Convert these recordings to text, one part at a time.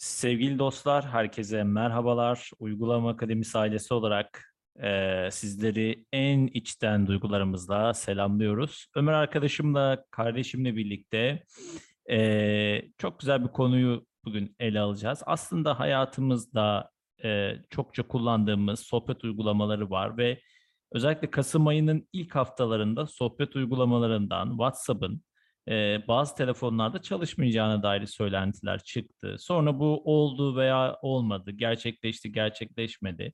Sevgili dostlar, herkese merhabalar. Uygulama Akademisi ailesi olarak e, sizleri en içten duygularımızla selamlıyoruz. Ömer arkadaşımla, kardeşimle birlikte e, çok güzel bir konuyu bugün ele alacağız. Aslında hayatımızda e, çokça kullandığımız sohbet uygulamaları var ve özellikle Kasım ayının ilk haftalarında sohbet uygulamalarından WhatsApp'ın e, bazı telefonlarda çalışmayacağına dair söylentiler çıktı. Sonra bu oldu veya olmadı, gerçekleşti, gerçekleşmedi.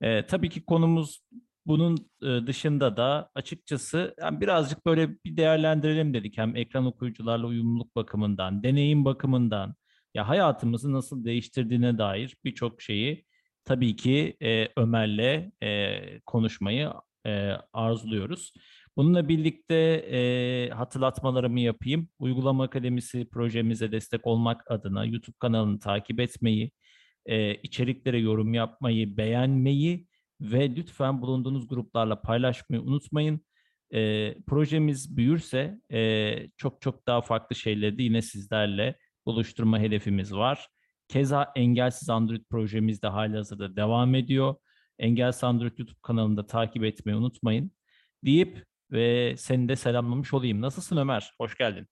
E, tabii ki konumuz bunun e, dışında da açıkçası yani birazcık böyle bir değerlendirelim dedik. Hem ekran okuyucularla uyumluluk bakımından, deneyim bakımından, ya hayatımızı nasıl değiştirdiğine dair birçok şeyi tabii ki e, Ömer'le e, konuşmayı e, arzuluyoruz. Bununla birlikte e, hatırlatmalarımı yapayım. Uygulama Akademisi projemize destek olmak adına YouTube kanalını takip etmeyi, e, içeriklere yorum yapmayı, beğenmeyi ve lütfen bulunduğunuz gruplarla paylaşmayı unutmayın. E, projemiz büyürse e, çok çok daha farklı şeyleri de yine sizlerle buluşturma hedefimiz var. Keza Engelsiz Android projemiz de halihazırda devam ediyor. Engelsiz Android YouTube kanalında takip etmeyi unutmayın deyip ve seni de selamlamış olayım. Nasılsın Ömer? Hoş geldin.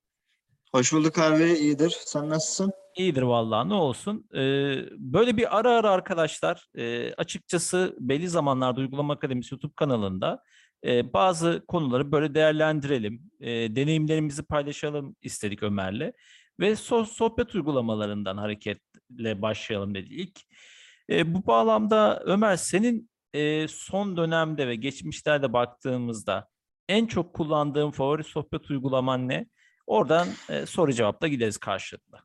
Hoş bulduk abi, iyidir. Sen nasılsın? İyidir vallahi ne olsun. Ee, böyle bir ara ara arkadaşlar e, açıkçası belli zamanlarda Uygulama Akademisi YouTube kanalında e, bazı konuları böyle değerlendirelim. E, deneyimlerimizi paylaşalım istedik Ömer'le. Ve so- sohbet uygulamalarından hareketle başlayalım dedi ilk. E, bu bağlamda Ömer senin e, son dönemde ve geçmişlerde baktığımızda en çok kullandığın favori sohbet uygulaman ne? Oradan e, soru cevapla gideriz karşılıklı.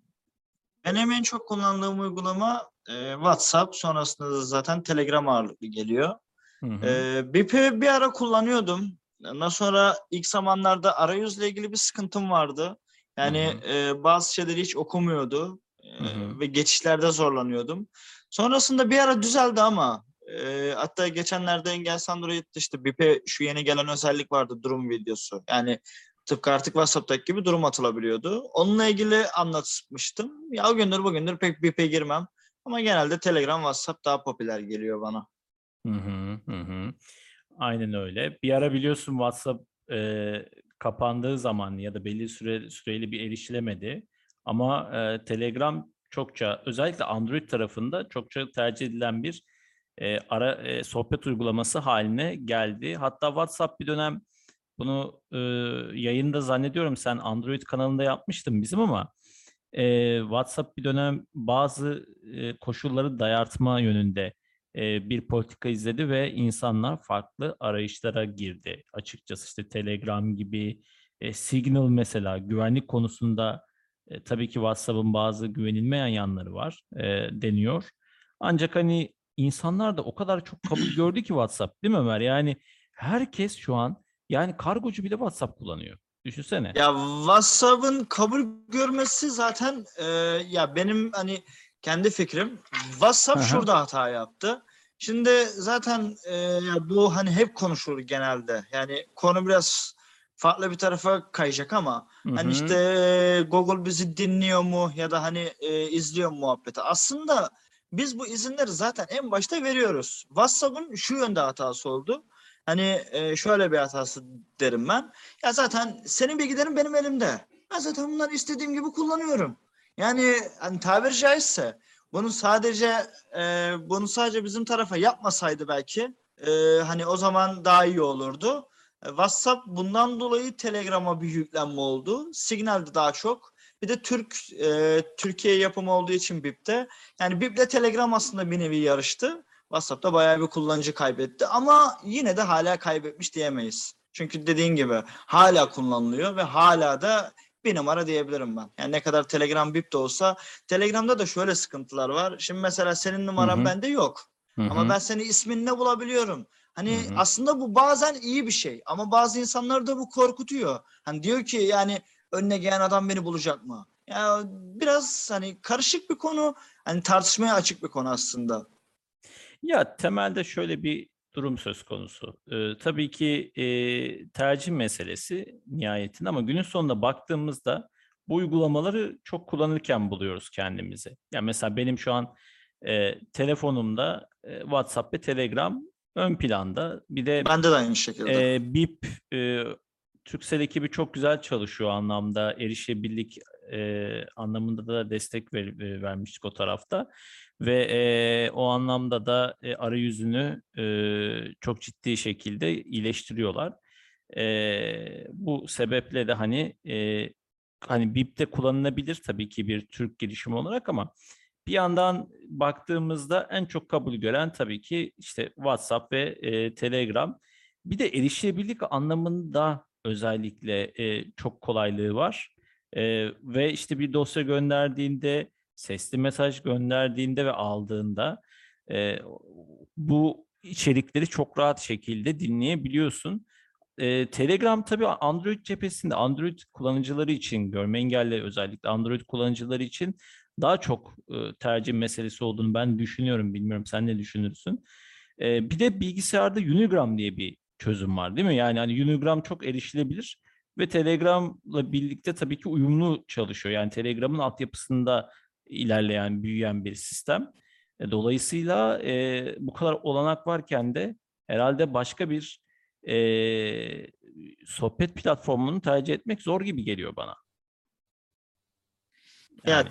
Benim en çok kullandığım uygulama e, WhatsApp, sonrasında da zaten Telegram ağırlıklı geliyor. Hı hı. E, BIP'i bir ara kullanıyordum. Ondan sonra ilk zamanlarda arayüzle ilgili bir sıkıntım vardı. Yani e, bazı şeyleri hiç okumuyordu e, Hı hı. ve geçişlerde zorlanıyordum. Sonrasında bir ara düzeldi ama e, hatta geçenlerde Engels Android'de işte BIP'e şu yeni gelen özellik vardı durum videosu. Yani tıpkı artık WhatsApp'taki gibi durum atılabiliyordu. Onunla ilgili anlatmıştım. Ya o gündür bugündür pek BIP'e girmem. Ama genelde Telegram, WhatsApp daha popüler geliyor bana. Hı, hı hı. Aynen öyle. Bir ara biliyorsun WhatsApp e, kapandığı zaman ya da belli süre süreli bir erişilemedi. Ama e, Telegram çokça özellikle Android tarafında çokça tercih edilen bir e, ara e, sohbet uygulaması haline geldi. Hatta WhatsApp bir dönem bunu e, yayında zannediyorum sen Android kanalında yapmıştın bizim ama e, WhatsApp bir dönem bazı e, koşulları dayatma yönünde e, bir politika izledi ve insanlar farklı arayışlara girdi. Açıkçası işte Telegram gibi, e, Signal mesela güvenlik konusunda e, tabii ki WhatsApp'ın bazı güvenilmeyen yanları var e, deniyor. Ancak hani insanlar da o kadar çok kabul gördü ki WhatsApp değil mi Ömer? Yani herkes şu an yani kargocu bile WhatsApp kullanıyor. Düşünsene. Ya WhatsApp'ın kabul görmesi zaten e, ya benim hani kendi fikrim. WhatsApp Aha. şurada hata yaptı. Şimdi zaten e, ya bu hani hep konuşulur genelde. Yani konu biraz farklı bir tarafa kayacak ama Hı hani işte Google bizi dinliyor mu ya da hani e, izliyor mu muhabbeti. Aslında biz bu izinleri zaten en başta veriyoruz. WhatsApp'ın şu yönde hatası oldu. Hani e, şöyle bir hatası derim ben. Ya zaten senin bilgilerin benim elimde. Ben zaten bunları istediğim gibi kullanıyorum. Yani hani tabiri caizse bunu sadece e, bunu sadece bizim tarafa yapmasaydı belki e, hani o zaman daha iyi olurdu. WhatsApp bundan dolayı Telegram'a bir yüklenme oldu. Signal'de daha çok. Bir de Türk e, Türkiye yapımı olduğu için BIP'te. Yani BIP'le Telegram aslında bir nevi yarıştı. WhatsApp'ta bayağı bir kullanıcı kaybetti ama yine de hala kaybetmiş diyemeyiz. Çünkü dediğin gibi hala kullanılıyor ve hala da bir numara diyebilirim ben. Yani ne kadar Telegram BIP de olsa Telegram'da da şöyle sıkıntılar var. Şimdi mesela senin numaran Hı hı. bende yok. Hı Ama ben seni isminle bulabiliyorum. Hani Hı hı. aslında bu bazen iyi bir şey ama bazı insanları da bu korkutuyor. Hani diyor ki yani önüne gelen adam beni bulacak mı? Ya biraz hani karışık bir konu. Hani tartışmaya açık bir konu aslında. Ya temelde şöyle bir durum söz konusu. Ee, tabii ki e, tercih meselesi nihayetinde ama günün sonunda baktığımızda bu uygulamaları çok kullanırken buluyoruz kendimizi. Yani mesela benim şu an e, telefonumda e, WhatsApp ve Telegram ön planda. Bir de Bende de aynı şekilde. e, BIP e, Turkcell ekibi çok güzel çalışıyor anlamda. Erişebilirlik e, anlamında da destek ver, ver- vermiştik o tarafta. Ve e, o anlamda da e, arayüzünü e, çok ciddi şekilde iyileştiriyorlar. E, bu sebeple de hani e, hani BIP'te kullanılabilir tabii ki bir Türk girişimi olarak ama bir yandan baktığımızda en çok kabul gören tabii ki işte WhatsApp ve e, Telegram. Bir de erişilebilirlik anlamında özellikle e, çok kolaylığı var. E, ve işte bir dosya gönderdiğinde, sesli mesaj gönderdiğinde ve aldığında e, bu içerikleri çok rahat şekilde dinleyebiliyorsun. E, Telegram tabii Android cephesinde Android kullanıcıları için, görme engelli özellikle Android kullanıcıları için daha çok e, tercih meselesi olduğunu ben düşünüyorum. Bilmiyorum sen ne düşünürsün? E, bir de bilgisayarda Unigram diye bir çözüm var değil mi? Yani hani Unigram çok erişilebilir ve Telegram'la birlikte tabii ki uyumlu çalışıyor. Yani Telegram'ın altyapısında ilerleyen, büyüyen bir sistem. E, dolayısıyla e, bu kadar olanak varken de herhalde başka bir e, sohbet platformunu tercih etmek zor gibi geliyor bana. Ya Yani-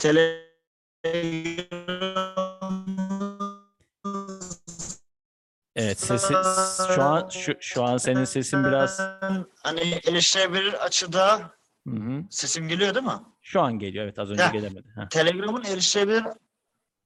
Evet sesi şu an şu, şu an senin sesin biraz hani erişilebilir açıda Hı hı. sesim geliyor değil mi? şu an geliyor evet az önce Heh. gelemedi. Heh. Telegram'ın erişilebilir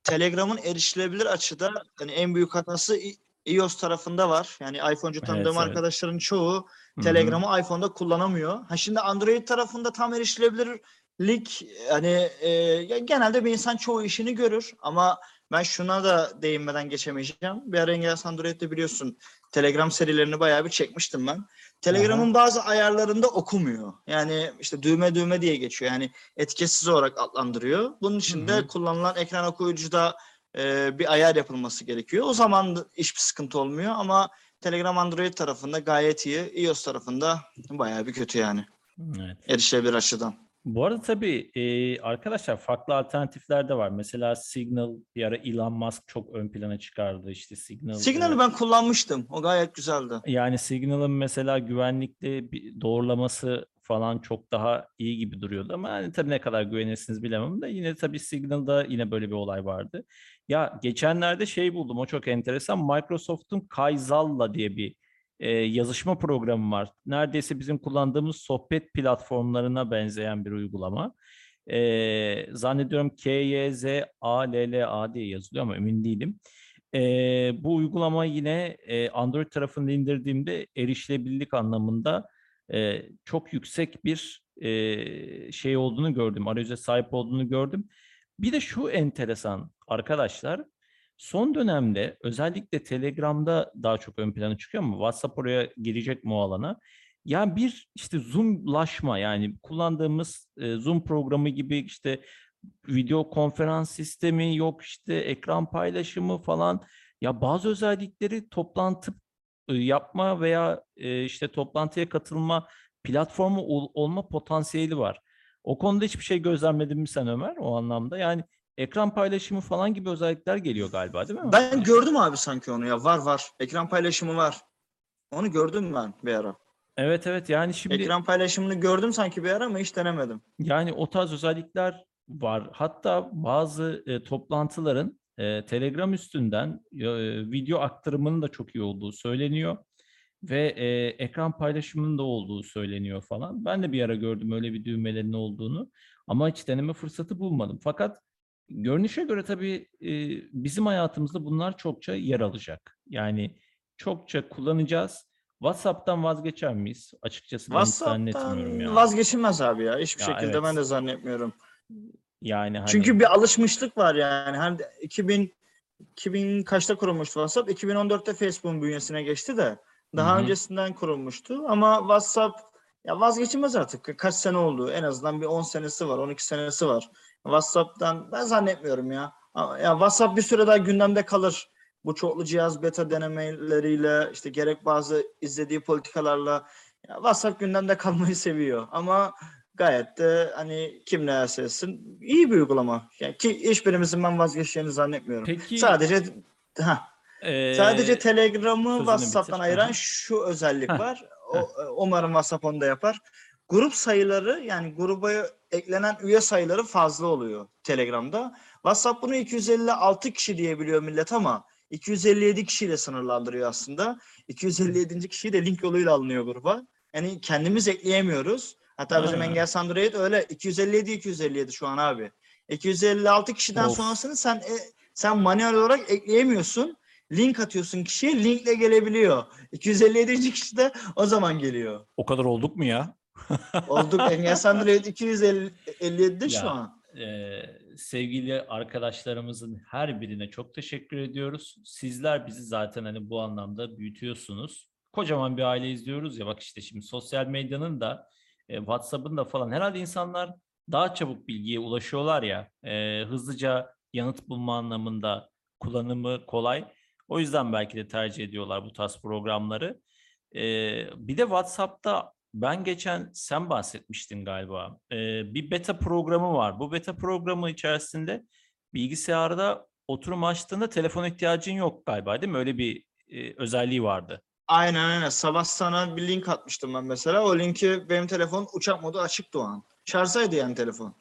Telegram'ın erişilebilir açıda hani en büyük hatası iOS tarafında var. Yani iPhone'cu tanıdığım evet. arkadaşların çoğu. Telegram'ı iPhone'da kullanamıyor. Ha şimdi Android tarafında tam erişilebilirlik hani e, genelde bir insan çoğu işini görür ama ben şuna da değinmeden geçemeyeceğim. Bir ara Engels Android'de biliyorsun Telegram serilerini bayağı bir çekmiştim ben. Telegram'ın bazı ayarlarında okumuyor. Yani işte düğme düğme diye geçiyor. Yani etiketsiz olarak adlandırıyor. Bunun için de kullanılan ekran okuyucuda e, bir ayar yapılması gerekiyor. O zaman hiçbir sıkıntı olmuyor ama Telegram Android tarafında gayet iyi. iOS tarafında bayağı bir kötü yani. Evet. Erişilebilir açıdan. Bu arada tabii e, arkadaşlar farklı alternatifler de var. Mesela Signal bir ara Elon Musk çok ön plana çıkardı işte Signal. Signal'ı ben kullanmıştım. O gayet güzeldi. Yani Signal'ın mesela güvenlikli bir doğrulaması falan çok daha iyi gibi duruyordu ama yani tabii ne kadar güvenirsiniz bilemem de yine tabii Signal'da yine böyle bir olay vardı. Ya geçenlerde şey buldum o çok enteresan Microsoft'un Kayzalla diye bir e, yazışma programı var. Neredeyse bizim kullandığımız sohbet platformlarına benzeyen bir uygulama. E, zannediyorum KYZALLA diye yazılıyor ama emin değilim. Ee, bu uygulama yine e, Android tarafında indirdiğimde erişilebilirlik anlamında e, çok yüksek bir e, şey olduğunu gördüm. Arayüze sahip olduğunu gördüm. Bir de şu enteresan arkadaşlar. Son dönemde özellikle Telegram'da daha çok ön plana çıkıyor ama WhatsApp oraya girecek o alana? Yani bir işte Zoom'laşma yani kullandığımız e, Zoom programı gibi işte video konferans sistemi yok işte ekran paylaşımı falan ya bazı özellikleri toplantı e, yapma veya e, işte toplantıya katılma platformu ol- olma potansiyeli var. O konuda hiçbir şey gözlemledin mi sen Ömer o anlamda? Yani ekran paylaşımı falan gibi özellikler geliyor galiba değil mi? Ben gördüm abi sanki onu ya. Var var. Ekran paylaşımı var. Onu gördüm ben bir ara. Evet evet yani şimdi Ekran paylaşımını gördüm sanki bir ara ama hiç denemedim. Yani o tarz özellikler var. Hatta bazı e, toplantıların e, Telegram üstünden e, video aktarımının da çok iyi olduğu söyleniyor ve e, ekran paylaşımının da olduğu söyleniyor falan. Ben de bir ara gördüm öyle bir düğmelerin olduğunu ama hiç deneme fırsatı bulmadım. Fakat görünüşe göre tabii e, bizim hayatımızda bunlar çokça yer alacak. Yani çokça kullanacağız. WhatsApp'tan vazgeçer miyiz? Açıkçası ben zannetmiyorum WhatsApp'tan ya. vazgeçilmez abi ya. Hiçbir Ya şekilde evet. ben de zannetmiyorum. Yani hani Çünkü bir alışmışlık var yani. Hani 2000 2000 kaçta kurulmuştu WhatsApp? 2014'te Facebook'un bünyesine geçti de daha Hı hı. öncesinden kurulmuştu ama WhatsApp ya vazgeçilmez artık. Kaç sene oldu? En azından bir 10 senesi var, 12 senesi var. WhatsApp'tan ben zannetmiyorum ya. Ya WhatsApp bir süre daha gündemde kalır. Bu çoklu cihaz beta denemeleriyle işte gerek bazı izlediği politikalarla ya WhatsApp gündemde kalmayı seviyor. Ama gayet de hani kim ne derse iyi bir uygulama. Yani ki hiçbirimizin ben vazgeçeceğini zannetmiyorum. Peki Sadece ha eee, sadece Telegram'ı WhatsApp'tan bitir. ayıran şu özellik var. O, umarım WhatsApp onu da yapar. Grup sayıları yani gruba eklenen üye sayıları fazla oluyor Telegram'da. WhatsApp bunu 256 kişi diyebiliyor millet ama 257 kişiyle sınırlandırıyor aslında. 257. kişi de link yoluyla alınıyor gruba. Yani kendimiz ekleyemiyoruz. Hatta bizim Ha. Engels Android öyle 257 257 şu an abi. 256 kişiden Of. sonrasını sen e, sen manuel olarak ekleyemiyorsun. Link atıyorsun kişiye linkle gelebiliyor. 257. kişi de o zaman geliyor. o kadar olduk mu ya? Olduk Engels Android 257'de şu an. Eee, sevgili arkadaşlarımızın her birine çok teşekkür ediyoruz. Sizler bizi zaten hani bu anlamda büyütüyorsunuz. Kocaman bir aile izliyoruz ya bak işte şimdi sosyal medyanın da e, WhatsApp'ın da falan herhalde insanlar daha çabuk bilgiye ulaşıyorlar ya e, hızlıca yanıt bulma anlamında kullanımı kolay. O yüzden belki de tercih ediyorlar bu tarz programları. E, bir de WhatsApp'ta ben geçen sen bahsetmiştin galiba. Ee, bir beta programı var. Bu beta programı içerisinde bilgisayarda oturum açtığında telefon ihtiyacın yok galiba değil mi? Öyle bir e, özelliği vardı. Aynen aynen. Sabah sana bir link atmıştım ben mesela. O linki benim telefon uçak modu açıktı o an. Şarjdaydı yani telefon.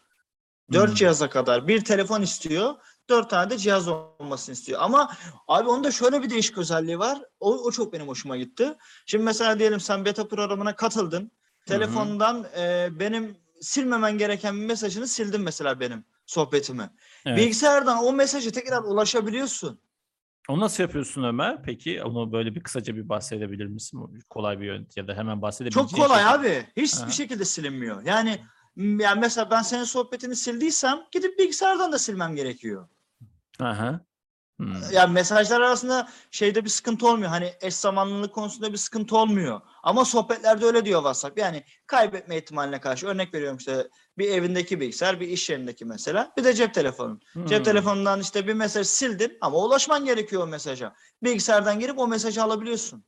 Dört Hmm. cihaza kadar. Bir telefon istiyor. Dört tane de cihaz olmasını istiyor. Ama abi onda şöyle bir değişik özelliği var. O, o çok benim hoşuma gitti. Şimdi mesela diyelim sen beta programına katıldın. Telefondan e, benim silmemen gereken bir mesajını sildim mesela benim sohbetimi. Evet. Bilgisayardan o mesajı tekrar ulaşabiliyorsun. Onu nasıl yapıyorsun Ömer? Peki onu böyle bir kısaca bir bahsedebilir misin? Kolay bir yöntem ya da hemen bahsedebileceğin Çok kolay şekilde. abi. Hiçbir şekilde silinmiyor. Yani yani mesela ben senin sohbetini sildiysem gidip bilgisayardan da silmem gerekiyor. Aha. Hmm. Yani mesajlar arasında şeyde bir sıkıntı olmuyor. Hani eş zamanlılık konusunda bir sıkıntı olmuyor. Ama sohbetlerde öyle diyor WhatsApp. Yani kaybetme ihtimaline karşı örnek veriyorum işte bir evindeki bilgisayar, bir iş yerindeki mesela. Bir de cep telefonu. Cep Hmm. telefonundan işte bir mesaj sildin ama ulaşman gerekiyor o mesaja. Bilgisayardan girip o mesajı alabiliyorsun.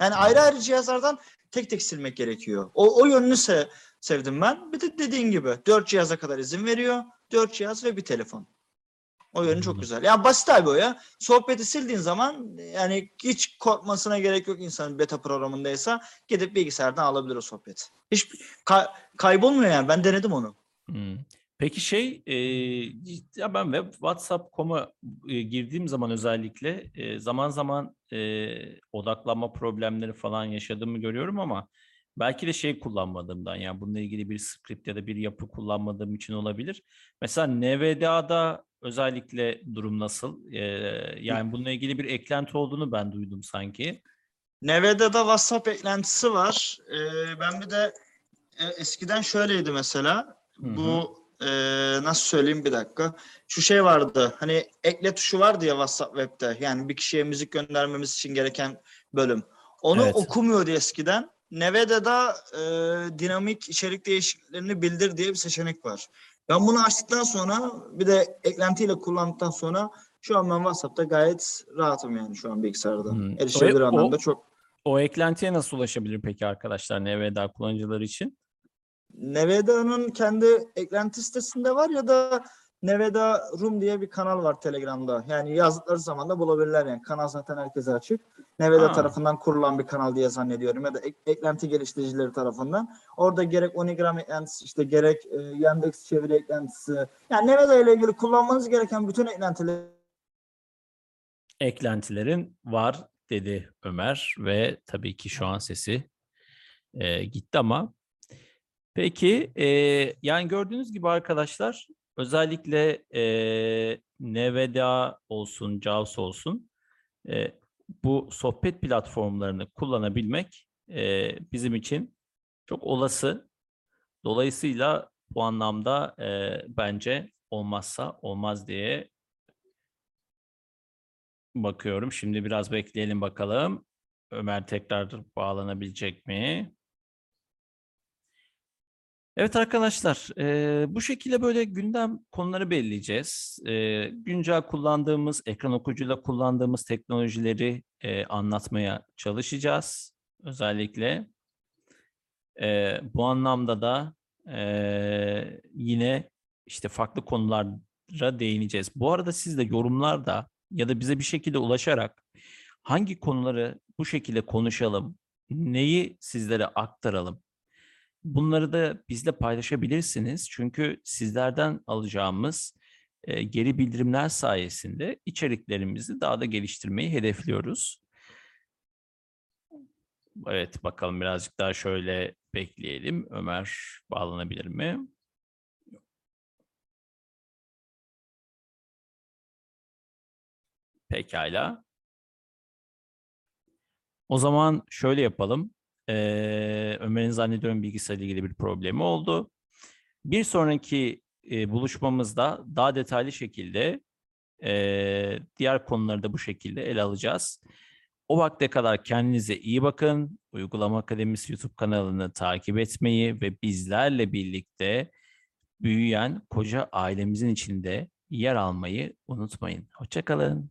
Yani ayrı ayrı cihazlardan tek tek silmek gerekiyor. O, o yönünü se- sevdim ben. Bir de dediğin gibi dört cihaza kadar izin veriyor. Dört cihaz ve bir telefon. O yönü çok güzel. Ya basit abi o ya. Sohbeti sildiğin zaman yani hiç korkmasına gerek yok insanın beta programındaysa gidip bilgisayardan alabilir o sohbeti. Hiç ka- kaybolmuyor yani. Ben denedim onu. Hmm. Peki şey, e, ya ben web WhatsApp.com'a e, girdiğim zaman özellikle e, zaman zaman e, odaklanma problemleri falan yaşadığımı görüyorum ama belki de şey kullanmadığımdan yani bununla ilgili bir script ya da bir yapı kullanmadığım için olabilir. Mesela NVDA'da özellikle durum nasıl? E, yani bununla ilgili bir eklenti olduğunu ben duydum sanki. Nevede'de WhatsApp eklentisi var. Ee, ben bir de e, eskiden şöyleydi mesela. Hı hı. Bu e, nasıl söyleyeyim bir dakika. Şu şey vardı. Hani ekle tuşu vardı ya WhatsApp web'te. Yani bir kişiye müzik göndermemiz için gereken bölüm. Onu Evet. okumuyordu eskiden. Nevede'de e, dinamik içerik değişikliklerini bildir diye bir seçenek var. Ben bunu açtıktan sonra bir de eklentiyle kullandıktan sonra şu an ben WhatsApp'ta gayet rahatım yani şu an bilgisayarda. Hmm. Erişebilir O- o- anlamda çok O eklentiye nasıl ulaşabilir peki arkadaşlar NVDA kullanıcıları için? Neveda'nın kendi eklenti sitesinde var ya da Neveda Room diye bir kanal var Telegram'da. Yani yazdıkları zaman da bulabilirler yani. Kanal zaten herkese açık. Neveda Ha. tarafından kurulan bir kanal diye zannediyorum ya da ek- eklenti geliştiricileri tarafından. Orada gerek Onigram eklentisi işte gerek e, Yandex çeviri eklentisi. Yani Neveda ile ilgili kullanmanız gereken bütün eklentileri eklentilerin var dedi Ömer ve tabii ki şu an sesi e, gitti ama peki e, yani gördüğünüz gibi arkadaşlar özellikle e, NVDA olsun JAWS olsun e, bu sohbet platformlarını kullanabilmek e, bizim için çok olası. Dolayısıyla bu anlamda e, bence olmazsa olmaz diye Bakıyorum. Şimdi biraz bekleyelim bakalım. Ömer tekrar bağlanabilecek mi? Evet arkadaşlar, eee, bu şekilde böyle gündem konuları belirleyeceğiz. Eee, güncel kullandığımız, ekran okuyucuyla kullandığımız teknolojileri eee, anlatmaya çalışacağız. Özellikle Eee, bu anlamda da eee, yine işte farklı konulara değineceğiz. Bu arada siz de yorumlarda ya da bize bir şekilde ulaşarak hangi konuları bu şekilde konuşalım, neyi sizlere aktaralım, bunları da bizle paylaşabilirsiniz. Çünkü sizlerden alacağımız e, geri bildirimler sayesinde içeriklerimizi daha da geliştirmeyi hedefliyoruz. Evet bakalım birazcık daha şöyle bekleyelim. Ömer bağlanabilir mi? Pekala. O zaman şöyle yapalım. Ömer'in zannediyorum bilgisayarla ilgili bir problemi oldu. Bir sonraki buluşmamızda daha detaylı şekilde diğer konuları da bu şekilde ele alacağız. O vakte kadar kendinize iyi bakın. Uygulama Akademisi YouTube kanalını takip etmeyi ve bizlerle birlikte büyüyen koca ailemizin içinde yer almayı unutmayın. Hoşçakalın.